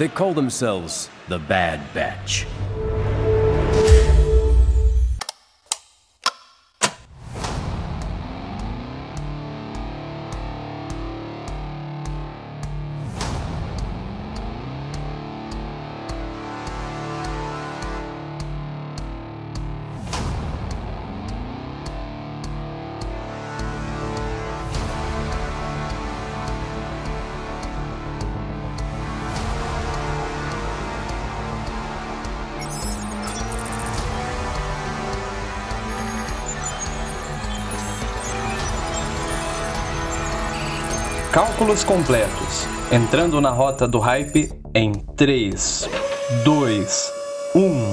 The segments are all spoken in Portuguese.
They call themselves the Bad Batch. Cálculos completos. Entrando na rota do hype em 3, 2, 1.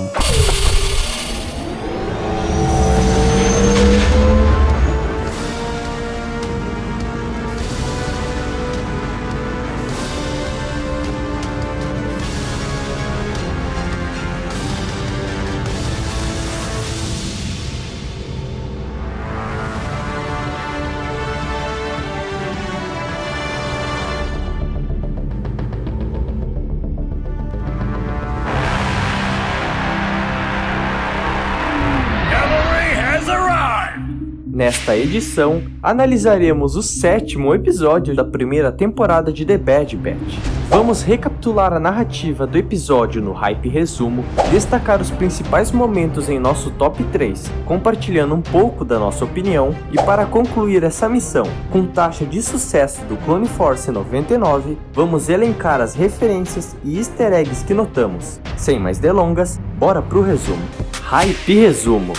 Nesta edição, analisaremos o sétimo episódio da primeira temporada de The Bad Batch. Vamos recapitular a narrativa do episódio no Hype Resumo, destacar os principais momentos em nosso top 3, compartilhando um pouco da nossa opinião e para concluir essa missão, com taxa de sucesso do Clone Force 99, vamos elencar as referências e easter eggs que notamos. Sem mais delongas, bora pro resumo. Hype Resumo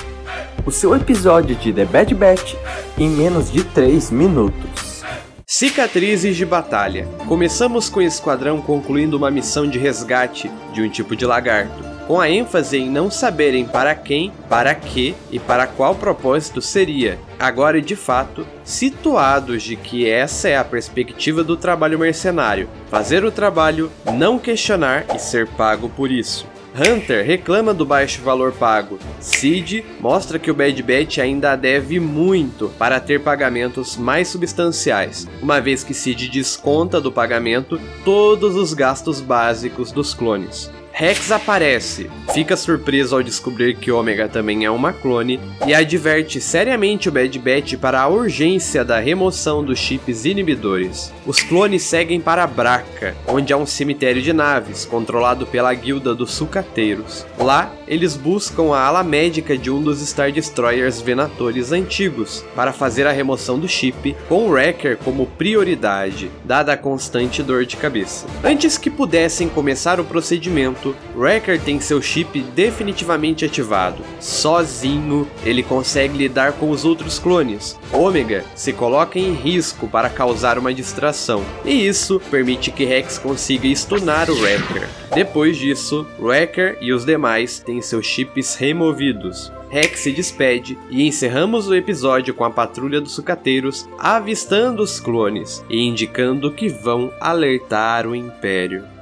o seu episódio de The Bad Batch em menos de 3 minutos. Cicatrizes de batalha. Começamos com o esquadrão concluindo uma missão de resgate de um tipo de lagarto, com a ênfase em não saberem para quem, para que e para qual propósito seria. Agora, de fato, situados de que essa é a perspectiva do trabalho mercenário: fazer o trabalho, não questionar e ser pago por isso. Hunter reclama do baixo valor pago. Sid mostra que o Bad Batch ainda deve muito para ter pagamentos mais substanciais, uma vez que Sid desconta do pagamento todos os gastos básicos dos clones. Rex aparece, fica surpreso ao descobrir que Omega também é uma clone e adverte seriamente o Bad Batch para a urgência da remoção dos chips inibidores. Os clones seguem para Braca, onde há um cemitério de naves controlado pela guilda dos sucateiros. Lá, eles buscam a ala médica de um dos Star Destroyers Venatores antigos para fazer a remoção do chip, com o Wrecker como prioridade, dada a constante dor de cabeça. Antes que pudessem começar o procedimento, momento, Wrecker tem seu chip definitivamente ativado. Sozinho, ele consegue lidar com os outros clones. Ômega se coloca em risco para causar uma distração, e isso permite que Rex consiga stunar o Wrecker. Depois disso, Wrecker e os demais têm seus chips removidos. Rex se despede e encerramos o episódio com a patrulha dos sucateiros avistando os clones e indicando que vão alertar o Império.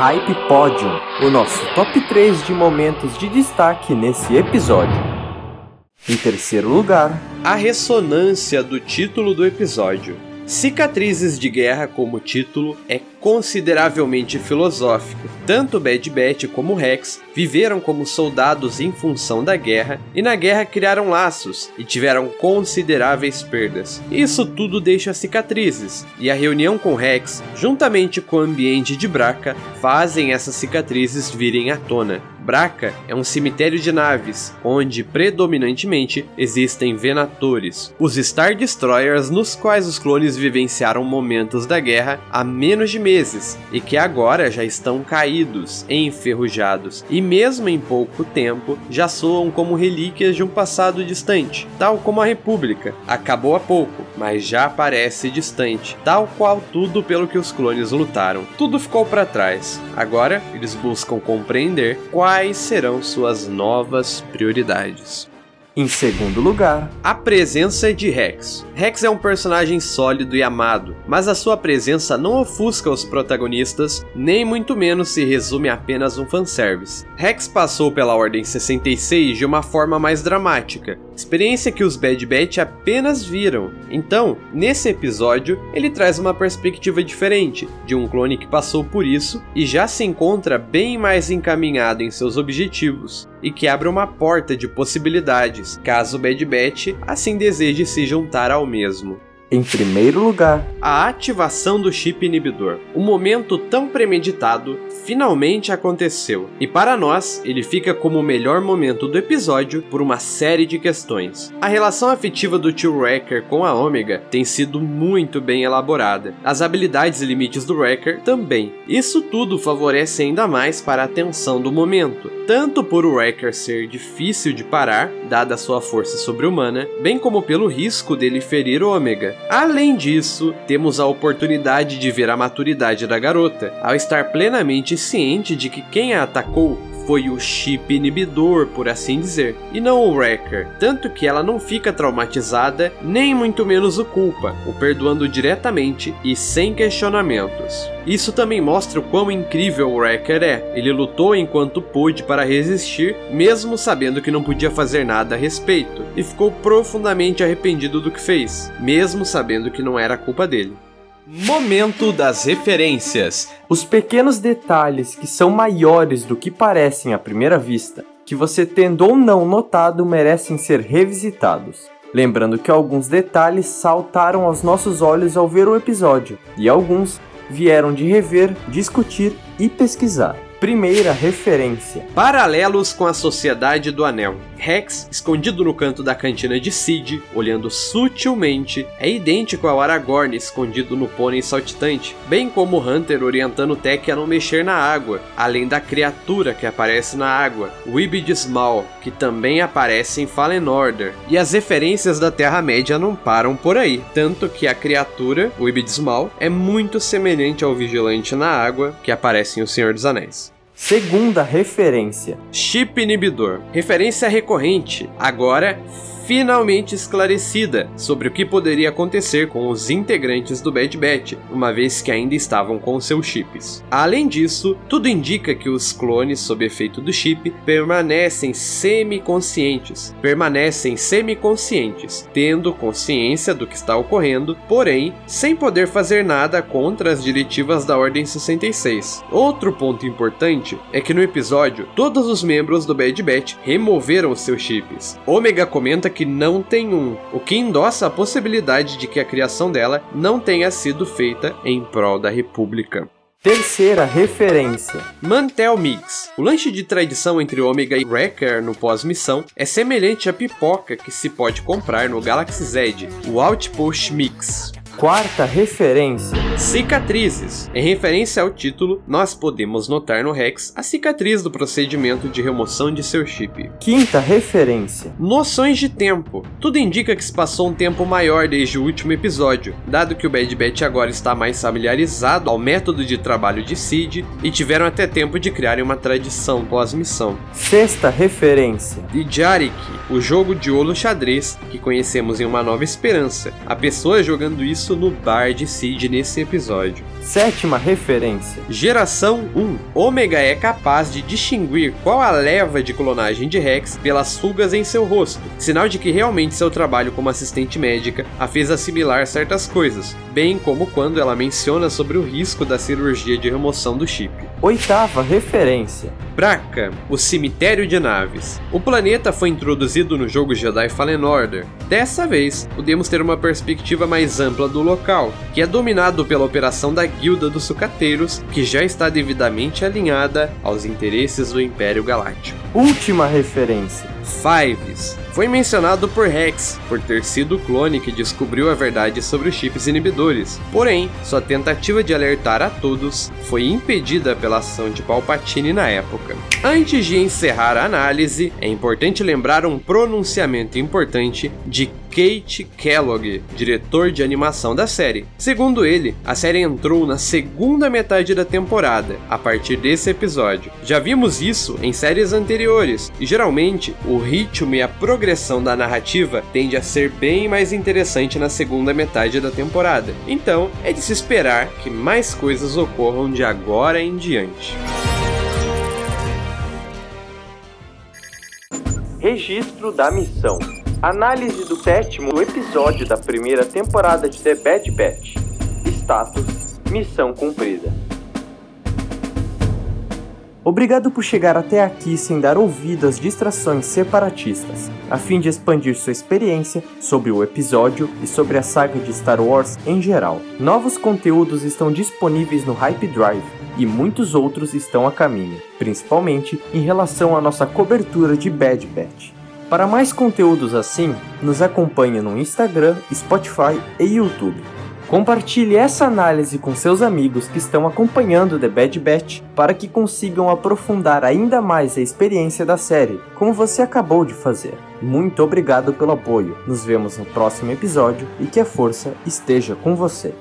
Hype Podium, o nosso top 3 de momentos de destaque nesse episódio. Em terceiro lugar, a ressonância do título do episódio. Cicatrizes de Guerra como título é consideravelmente filosófico. Tanto Bad Batch como Rex viveram como soldados em função da guerra e na guerra criaram laços e tiveram consideráveis perdas. Isso tudo deixa cicatrizes, e a reunião com Rex, juntamente com o ambiente de Braca, fazem essas cicatrizes virem à tona. Braca é um cemitério de naves, onde predominantemente existem venatores, os Star Destroyers nos quais os clones vivenciaram momentos da guerra há menos de meses e que agora já estão caídos, enferrujados e mesmo em pouco tempo já soam como relíquias de um passado distante, tal como a República. Acabou há pouco, mas já parece distante, tal qual tudo pelo que os clones lutaram. Tudo ficou para trás. Agora eles buscam compreender quais serão suas novas prioridades. Em segundo lugar, a presença de Rex. Rex é um personagem sólido e amado, mas a sua presença não ofusca os protagonistas, nem muito menos se resume a apenas um fanservice. Rex passou pela Ordem 66 de uma forma mais dramática, experiência que os Bad Batch apenas viram. Então, nesse episódio, ele traz uma perspectiva diferente de um clone que passou por isso e já se encontra bem mais encaminhado em seus objetivos e que abre uma porta de possibilidades, caso o Bad Batch assim deseje se juntar ao mesmo. Em primeiro lugar, a ativação do chip inibidor. O momento tão premeditado finalmente aconteceu, e para nós, ele fica como o melhor momento do episódio por uma série de questões. A relação afetiva do tio Wrecker com a Ômega tem sido muito bem elaborada. As habilidades e limites do Wrecker também. Isso tudo favorece ainda mais para a tensão do momento, tanto por o Wrecker ser difícil de parar, dada sua força sobre-humana, bem como pelo risco dele ferir o Ômega. Além disso, temos a oportunidade de ver a maturidade da garota, ao estar plenamente ciente de que quem a atacou foi o chip inibidor, por assim dizer, e não o Wrecker, tanto que ela não fica traumatizada, nem muito menos o culpa, o perdoando diretamente e sem questionamentos. Isso também mostra o quão incrível o Wrecker é. Ele lutou enquanto pôde para resistir, mesmo sabendo que não podia fazer nada a respeito, e ficou profundamente arrependido do que fez, mesmo sabendo que não era culpa dele. Momento das referências. Os pequenos detalhes que são maiores do que parecem à primeira vista, que você tendo ou não notado, merecem ser revisitados. Lembrando que alguns detalhes saltaram aos nossos olhos ao ver o episódio, e alguns vieram de rever, discutir e pesquisar. Primeira referência: Paralelos com a Sociedade do Anel. Rex, escondido no canto da cantina de Sid, olhando sutilmente, é idêntico ao Aragorn escondido no pônei saltitante, bem como Hunter orientando Tech a não mexer na água, além da criatura que aparece na água, Wibid Small, que também aparece em Fallen Order. E as referências da Terra-média não param por aí, tanto que a criatura, Wibid Small, é muito semelhante ao Vigilante na água que aparece em O Senhor dos Anéis. Segunda referência: Chip inibidor. Referência recorrente. Agora finalmente esclarecida sobre o que poderia acontecer com os integrantes do Bad Batch, uma vez que ainda estavam com seus chips. Além disso, tudo indica que os clones sob efeito do chip permanecem semi-conscientes, permanecem semi-conscientes, tendo consciência do que está ocorrendo, porém sem poder fazer nada contra as diretivas da Ordem 66. Outro ponto importante é que no episódio, todos os membros do Bad Batch removeram seus chips. Omega comenta que que não tem um, o que endossa a possibilidade de que a criação dela não tenha sido feita em prol da República. Terceira referência: Mantel Mix. O lanche de tradição entre Omega e Wrecker no pós-missão é semelhante à pipoca que se pode comprar no Galaxy Z, o Outpost Mix. Quarta referência: Cicatrizes. Em referência ao título, nós podemos notar no Rex a cicatriz do procedimento de remoção de seu chip. Quinta referência: Noções de tempo. Tudo indica que se passou um tempo maior desde o último episódio, dado que o Bad Batch agora está mais familiarizado ao método de trabalho de Sid e tiveram até tempo de criarem uma tradição pós-missão. Sexta referência: Jarik, o jogo de olo xadrez que conhecemos em Uma Nova Esperança. A pessoa jogando isso isso no bar de Sid nesse episódio. Sétima referência: Geração 1. Ômega é capaz de distinguir qual a leva de clonagem de Rex pelas rugas em seu rosto, sinal de que realmente seu trabalho como assistente médica a fez assimilar certas coisas, bem como quando ela menciona sobre o risco da cirurgia de remoção do chip. Oitava referência: Braca, o cemitério de naves. O planeta foi introduzido no jogo Jedi Fallen Order. Dessa vez, podemos ter uma perspectiva mais ampla do local, que é dominado pela operação da Guilda dos Sucateiros, que já está devidamente alinhada aos interesses do Império Galáctico. Última referência: Fives. Foi mencionado por Rex por ter sido o clone que descobriu a verdade sobre os chips inibidores. Porém, sua tentativa de alertar a todos foi impedida pela ação de Palpatine na época. Antes de encerrar a análise, é importante lembrar um pronunciamento importante de Kate Kellogg, diretor de animação da série. Segundo ele, a série entrou na segunda metade da temporada, a partir desse episódio. Já vimos isso em séries anteriores, e geralmente o ritmo e a progressão da narrativa tende a ser bem mais interessante na segunda metade da temporada. Então, é de se esperar que mais coisas ocorram de agora em diante. Registro da missão. Análise do sétimo episódio da primeira temporada de The Bad Batch. Status: Missão cumprida. Obrigado por chegar até aqui sem dar ouvido às distrações separatistas, a fim de expandir sua experiência sobre o episódio e sobre a saga de Star Wars em geral. Novos conteúdos estão disponíveis no Hype Drive e muitos outros estão a caminho, principalmente em relação à nossa cobertura de Bad Batch. Para mais conteúdos assim, nos acompanhe no Instagram, Spotify e YouTube. Compartilhe essa análise com seus amigos que estão acompanhando The Bad Batch para que consigam aprofundar ainda mais a experiência da série, como você acabou de fazer. Muito obrigado pelo apoio. Nos vemos no próximo episódio e que a força esteja com você.